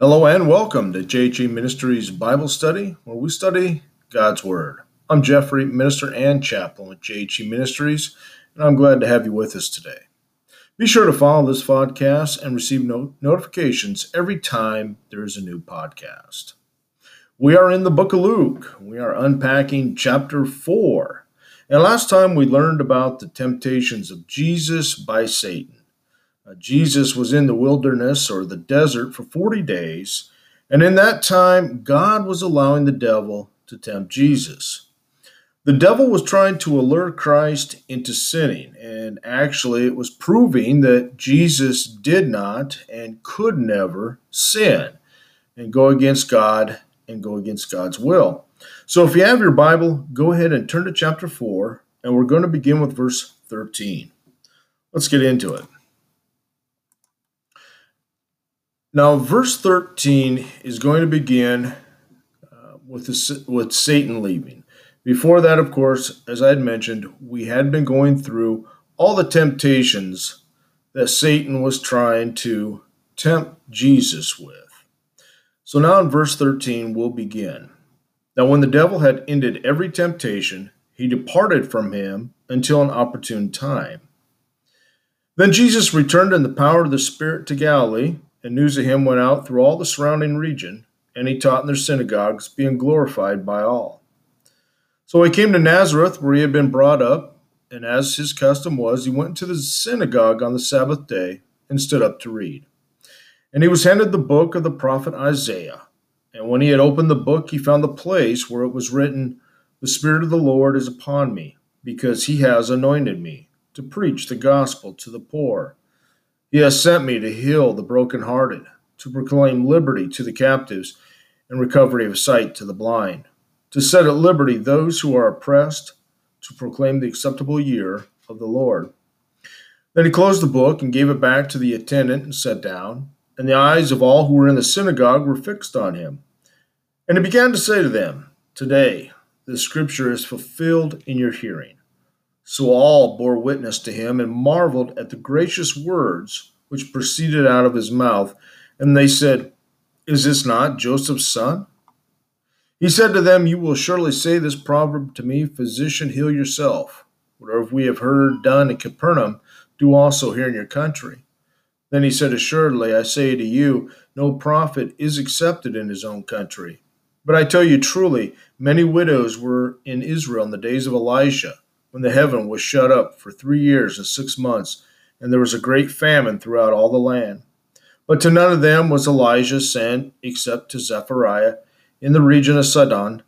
Hello and welcome to JHE Ministries Bible Study, where we study God's Word. I'm Jeffrey, minister and chaplain with JHE Ministries, and I'm glad to have you with us today. Be sure to follow this podcast and receive no- notifications every time there is a new podcast. We are in the book of Luke. We are unpacking chapter 4. And last time we learned about the temptations of Jesus by Satan. Uh, Jesus was in the wilderness or the desert for 40 days, and in that time, God was allowing the devil to tempt Jesus. The devil was trying to allure Christ into sinning, and actually, it was proving that Jesus did not and could never sin and go against God and go against God's will. So, if you have your Bible, go ahead and turn to chapter 4, and we're going to begin with verse 13. Let's get into it. Now, verse 13 is going to begin uh, with, the, with Satan leaving. Before that, of course, as I had mentioned, we had been going through all the temptations that Satan was trying to tempt Jesus with. So now in verse 13, we'll begin. Now, when the devil had ended every temptation, he departed from him until an opportune time. Then Jesus returned in the power of the Spirit to Galilee and news of him went out through all the surrounding region, and he taught in their synagogues, being glorified by all. So he came to Nazareth, where he had been brought up, and as his custom was, he went into the synagogue on the Sabbath day and stood up to read. And he was handed the book of the prophet Isaiah. And when he had opened the book, he found the place where it was written, The Spirit of the Lord is upon me, because he has anointed me to preach the gospel to the poor. He has sent me to heal the brokenhearted, to proclaim liberty to the captives, and recovery of sight to the blind, to set at liberty those who are oppressed, to proclaim the acceptable year of the Lord. Then he closed the book and gave it back to the attendant and sat down, and the eyes of all who were in the synagogue were fixed on him. And he began to say to them, Today the scripture is fulfilled in your hearing. So all bore witness to him and marveled at the gracious words which proceeded out of his mouth. And they said, Is this not Joseph's son? He said to them, You will surely say this proverb to me, Physician, heal yourself. Whatever we have heard done in Capernaum, do also here in your country. Then he said, Assuredly, I say to you, no prophet is accepted in his own country. But I tell you truly, many widows were in Israel in the days of Elijah when the heaven was shut up for three years and six months, and there was a great famine throughout all the land. But to none of them was Elijah sent except to Zechariah in the region of Sidon,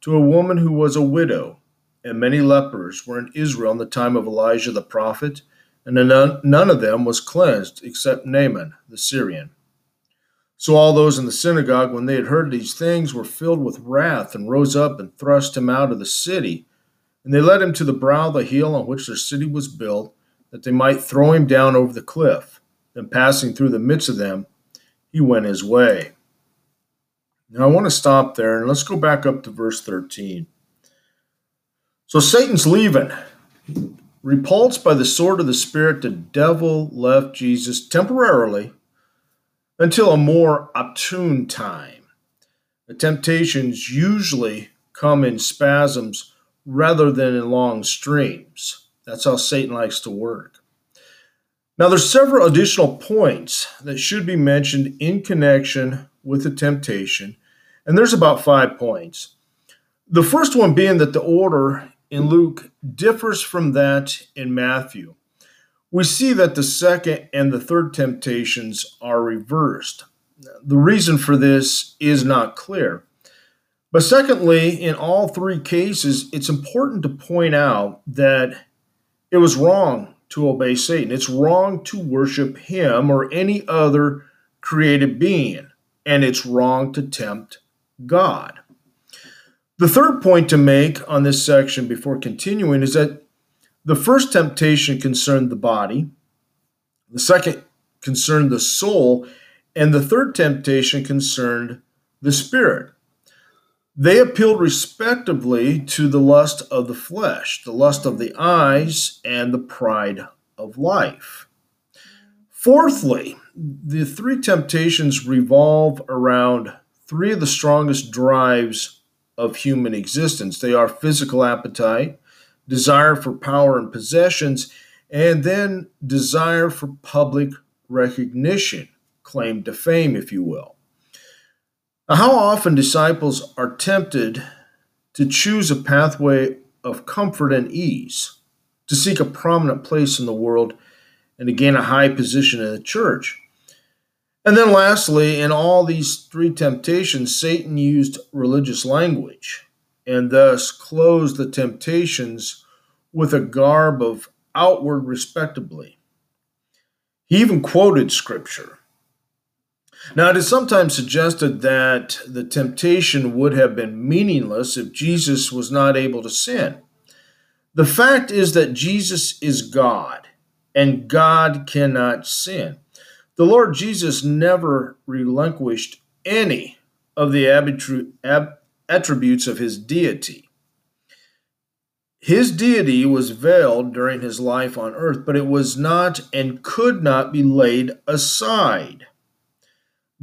to a woman who was a widow. And many lepers were in Israel in the time of Elijah the prophet, and none of them was cleansed except Naaman the Syrian. So all those in the synagogue, when they had heard these things, were filled with wrath and rose up and thrust him out of the city and they led him to the brow of the hill on which their city was built, that they might throw him down over the cliff. Then, passing through the midst of them, he went his way. Now, I want to stop there and let's go back up to verse 13. So, Satan's leaving. Repulsed by the sword of the Spirit, the devil left Jesus temporarily until a more opportune time. The temptations usually come in spasms rather than in long streams. That's how Satan likes to work. Now, there's several additional points that should be mentioned in connection with the temptation, and there's about five points. The first one being that the order in Luke differs from that in Matthew. We see that the second and the third temptations are reversed. The reason for this is not clear. But secondly, in all three cases, it's important to point out that it was wrong to obey Satan. It's wrong to worship him or any other created being, and it's wrong to tempt God. The third point to make on this section before continuing is that the first temptation concerned the body, the second concerned the soul, and the third temptation concerned the spirit. They appealed respectively to the lust of the flesh, the lust of the eyes, and the pride of life. Fourthly, the three temptations revolve around three of the strongest drives of human existence. They are physical appetite, desire for power and possessions, and then desire for public recognition, claim to fame, if you will. Now, how often disciples are tempted to choose a pathway of comfort and ease, to seek a prominent place in the world, and to gain a high position in the church. And then, lastly, in all these three temptations, Satan used religious language and thus closed the temptations with a garb of outward respectably. He even quoted scripture. Now, it is sometimes suggested that the temptation would have been meaningless if Jesus was not able to sin. The fact is that Jesus is God, and God cannot sin. The Lord Jesus never relinquished any of the attributes of his deity. His deity was veiled during his life on earth, but it was not and could not be laid aside.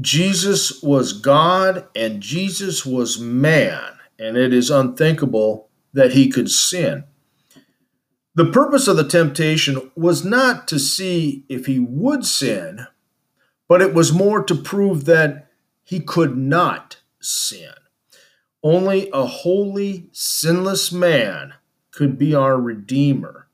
Jesus was God and Jesus was man, and it is unthinkable that he could sin. The purpose of the temptation was not to see if he would sin, but it was more to prove that he could not sin. Only a holy, sinless man could be our Redeemer.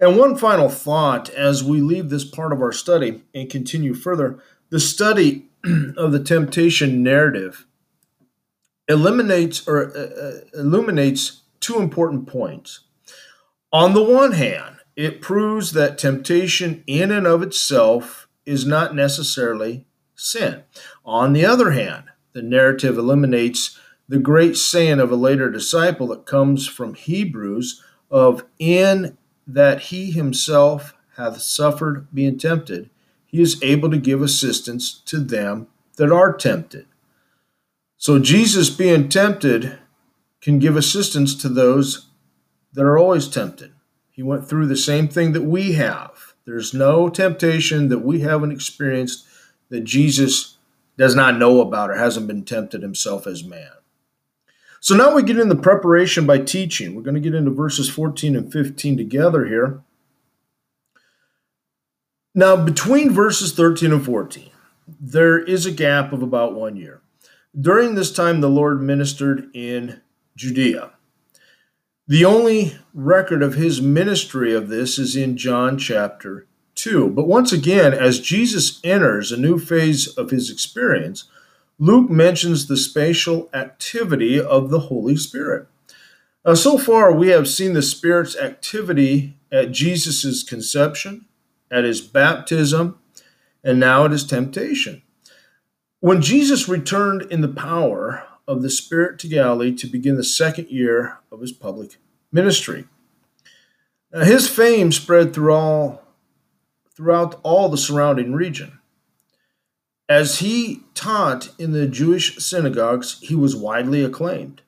And one final thought as we leave this part of our study and continue further the study of the temptation narrative eliminates or uh, uh, illuminates two important points. On the one hand, it proves that temptation in and of itself is not necessarily sin. On the other hand, the narrative eliminates the great saying of a later disciple that comes from Hebrews of in that he himself hath suffered being tempted, he is able to give assistance to them that are tempted. So Jesus being tempted can give assistance to those that are always tempted. He went through the same thing that we have. There's no temptation that we haven't experienced that Jesus does not know about or hasn't been tempted himself as man. So now we get in the preparation by teaching. We're going to get into verses 14 and 15 together here. Now, between verses 13 and 14, there is a gap of about one year. During this time, the Lord ministered in Judea. The only record of his ministry of this is in John chapter 2. But once again, as Jesus enters a new phase of his experience, Luke mentions the spatial activity of the Holy Spirit. Now, so far, we have seen the Spirit's activity at Jesus' conception, at his baptism, and now at his temptation. When Jesus returned in the power of the Spirit to Galilee to begin the second year of his public ministry. Now, his fame spread through all, throughout all the surrounding region. As he taught in the Jewish synagogues, he was widely acclaimed.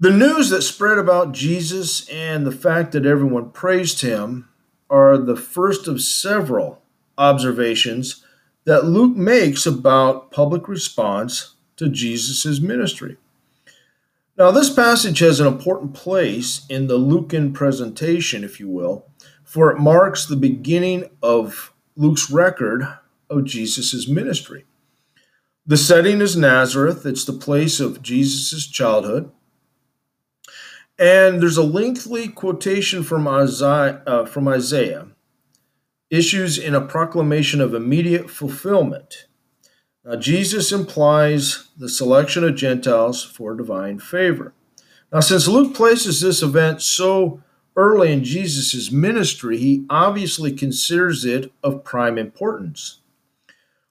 The news that spread about Jesus and the fact that everyone praised him are the first of several observations that Luke makes about public response to Jesus' ministry. Now, this passage has an important place in the Lucan presentation, if you will, for it marks the beginning of Luke's record of Jesus' ministry. The setting is Nazareth, it's the place of Jesus' childhood. And there's a lengthy quotation from Isaiah, uh, from Isaiah, issues in a proclamation of immediate fulfillment now, Jesus implies the selection of Gentiles for divine favor. Now, since Luke places this event so early in Jesus' ministry, he obviously considers it of prime importance.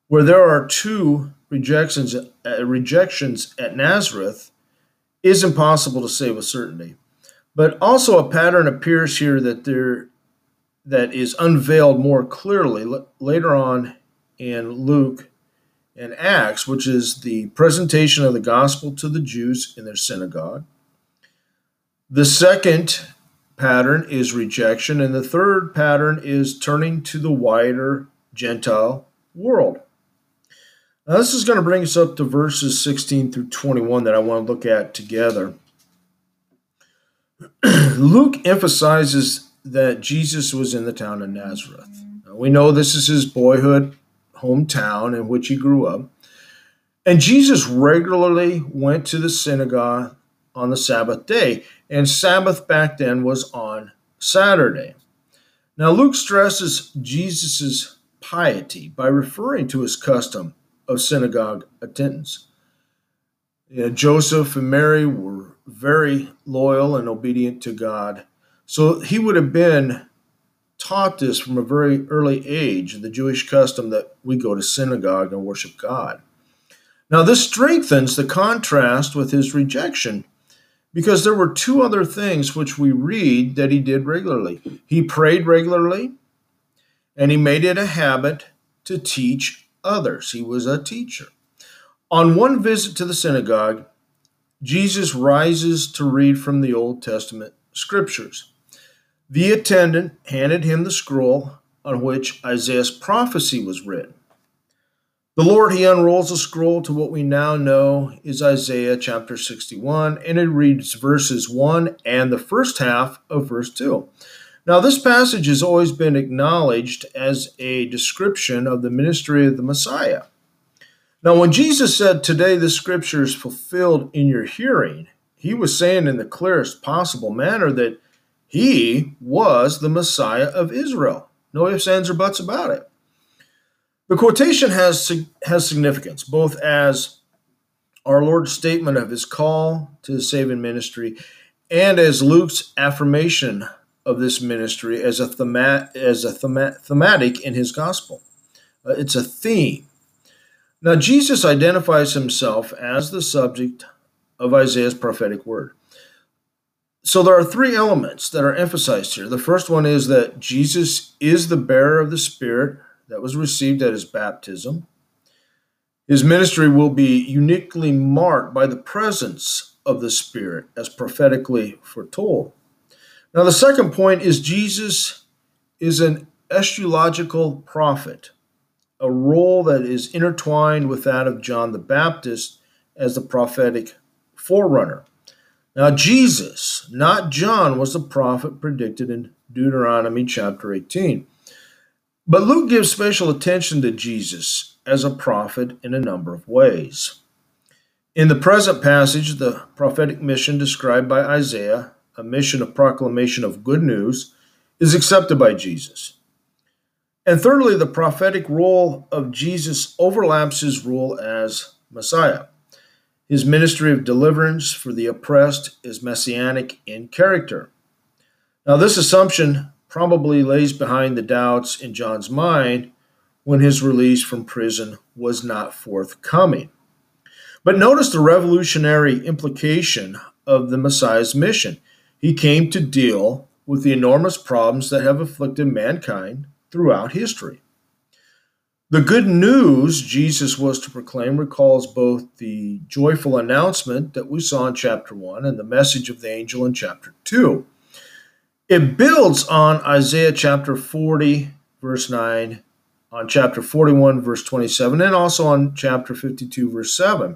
Where there are two rejections, uh, rejections at Nazareth is impossible to say with certainty. But also a pattern appears here that there that is unveiled more clearly later on in Luke and Acts, which is the presentation of the gospel to the Jews in their synagogue. The second pattern is rejection, and the third pattern is turning to the wider Gentile world. Now, this is going to bring us up to verses 16 through 21 that I want to look at together. Luke emphasizes that Jesus was in the town of Nazareth. Now, we know this is his boyhood hometown in which he grew up. And Jesus regularly went to the synagogue on the Sabbath day, and Sabbath back then was on Saturday. Now, Luke stresses Jesus' piety by referring to his custom of synagogue attendance. Joseph and Mary were very loyal and obedient to God. So he would have been taught this from a very early age, the Jewish custom that we go to synagogue and worship God. Now, this strengthens the contrast with his rejection because there were two other things which we read that he did regularly. He prayed regularly, and he made it a habit to teach others. He was a teacher. On one visit to the synagogue, Jesus rises to read from the Old Testament scriptures. The attendant handed him the scroll on which Isaiah's prophecy was written. The Lord, he unrolls the scroll to what we now know is Isaiah chapter 61, and it reads verses 1 and the first half of verse 2. Now, this passage has always been acknowledged as a description of the ministry of the Messiah. Now, when Jesus said, Today the scripture is fulfilled in your hearing, he was saying in the clearest possible manner that he was the Messiah of Israel. No ifs, ands, or buts about it. The quotation has, has significance, both as our Lord's statement of his call to the saving ministry and as Luke's affirmation of this ministry as a, thema- as a thema- thematic in his gospel. Uh, it's a theme. Now, Jesus identifies himself as the subject of Isaiah's prophetic word. So there are three elements that are emphasized here. The first one is that Jesus is the bearer of the Spirit that was received at his baptism. His ministry will be uniquely marked by the presence of the Spirit as prophetically foretold. Now, the second point is Jesus is an eschatological prophet, a role that is intertwined with that of John the Baptist as the prophetic forerunner. Now, Jesus, not John, was the prophet predicted in Deuteronomy chapter 18. But Luke gives special attention to Jesus as a prophet in a number of ways. In the present passage, the prophetic mission described by Isaiah a mission of proclamation of good news, is accepted by Jesus. And thirdly, the prophetic role of Jesus overlaps his role as Messiah. His ministry of deliverance for the oppressed is messianic in character. Now, this assumption probably lays behind the doubts in John's mind when his release from prison was not forthcoming. But notice the revolutionary implication of the Messiah's mission. He came to deal with the enormous problems that have afflicted mankind throughout history. The good news Jesus was to proclaim recalls both the joyful announcement that we saw in chapter 1 and the message of the angel in chapter 2. It builds on Isaiah chapter 40, verse 9, on chapter 41, verse 27, and also on chapter 52, verse 7.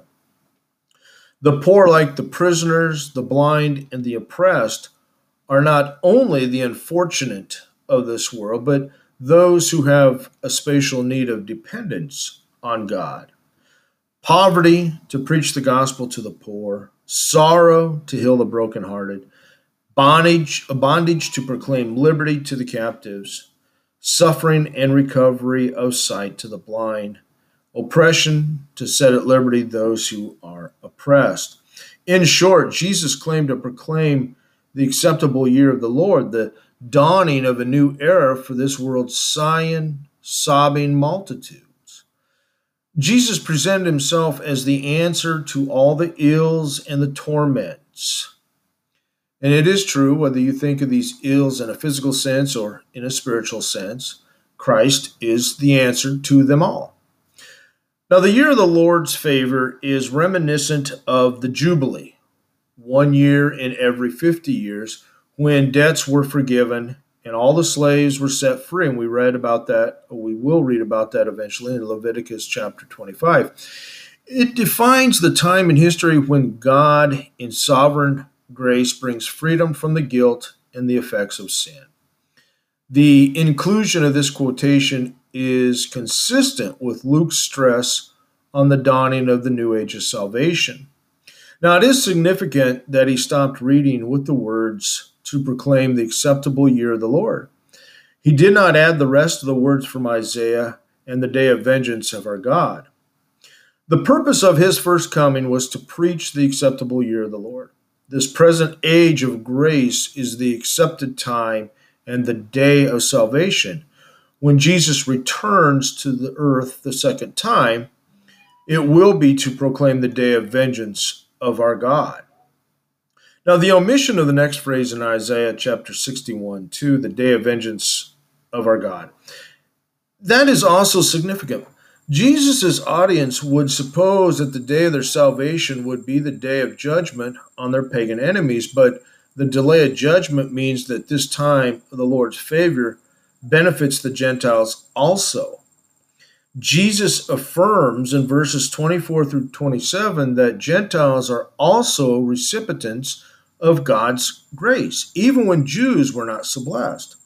The poor, like the prisoners, the blind, and the oppressed, are not only the unfortunate of this world, but those who have a spatial need of dependence on God. Poverty to preach the gospel to the poor, sorrow to heal the brokenhearted, bondage, bondage to proclaim liberty to the captives, suffering and recovery of sight to the blind, oppression to set at liberty those who are oppressed. In short, Jesus claimed to proclaim the acceptable year of the Lord, the dawning of a new era for this world's sighing, sobbing multitudes. Jesus presented himself as the answer to all the ills and the torments. And it is true, whether you think of these ills in a physical sense or in a spiritual sense, Christ is the answer to them all. Now, the year of the Lord's favor is reminiscent of the Jubilee, one year in every 50 years, when debts were forgiven and all the slaves were set free. And we read about that, we will read about that eventually in Leviticus chapter 25. It defines the time in history when God, in sovereign grace, brings freedom from the guilt and the effects of sin. The inclusion of this quotation is consistent with Luke's stress on the dawning of the new age of salvation. Now, it is significant that he stopped reading with the words to proclaim the acceptable year of the Lord. He did not add the rest of the words from Isaiah and the day of vengeance of our God. The purpose of his first coming was to preach the acceptable year of the Lord. This present age of grace is the accepted time and the day of salvation. When Jesus returns to the earth the second time, it will be to proclaim the day of vengeance of our God. Now, the omission of the next phrase in Isaiah chapter 61, to the day of vengeance of our God, that is also significant. Jesus' audience would suppose that the day of their salvation would be the day of judgment on their pagan enemies, but the delay of judgment means that this time of the Lord's favor benefits the Gentiles also. Jesus affirms in verses 24 through 27 that Gentiles are also recipients of God's grace, even when Jews were not so blessed.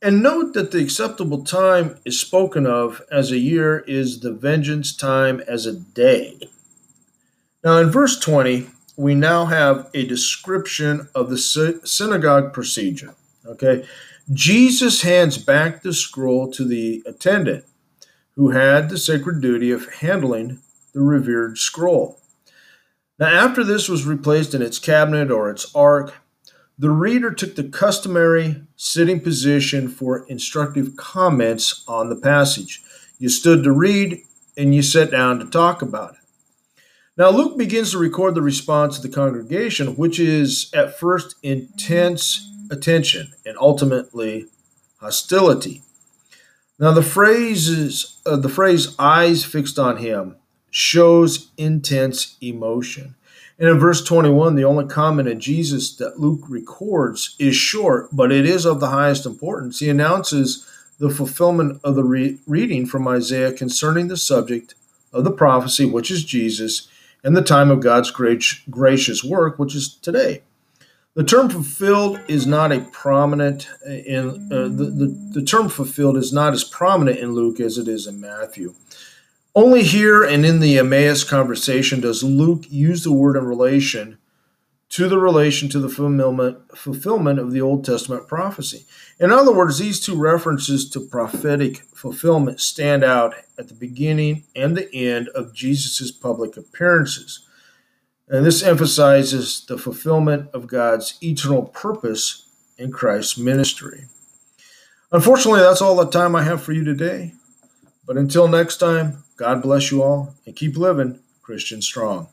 And note that the acceptable time is spoken of as a year is the vengeance time as a day. Now, in verse 20, we now have a description of the synagogue procedure. Okay, Jesus hands back the scroll to the attendant who had the sacred duty of handling the revered scroll. Now, after this was replaced in its cabinet or its ark, the reader took the customary sitting position for instructive comments on the passage. You stood to read and you sat down to talk about it. Now, Luke begins to record the response of the congregation, which is at first intense attention and ultimately hostility. Now the phrases, uh, the phrase "eyes fixed on him" shows intense emotion. And in verse 21, the only comment of Jesus that Luke records is short, but it is of the highest importance. He announces the fulfillment of the re- reading from Isaiah concerning the subject of the prophecy, which is Jesus, and the time of God's great, gracious work, which is today. The term fulfilled is not a prominent in uh, the, the, the term fulfilled is not as prominent in Luke as it is in Matthew. Only here and in the Emmaus conversation does Luke use the word in relation to the relation to the fulfillment, fulfillment of the Old Testament prophecy. In other words, these two references to prophetic fulfillment stand out at the beginning and the end of Jesus' public appearances. And this emphasizes the fulfillment of God's eternal purpose in Christ's ministry. Unfortunately, that's all the time I have for you today. But until next time, God bless you all and keep living Christian strong.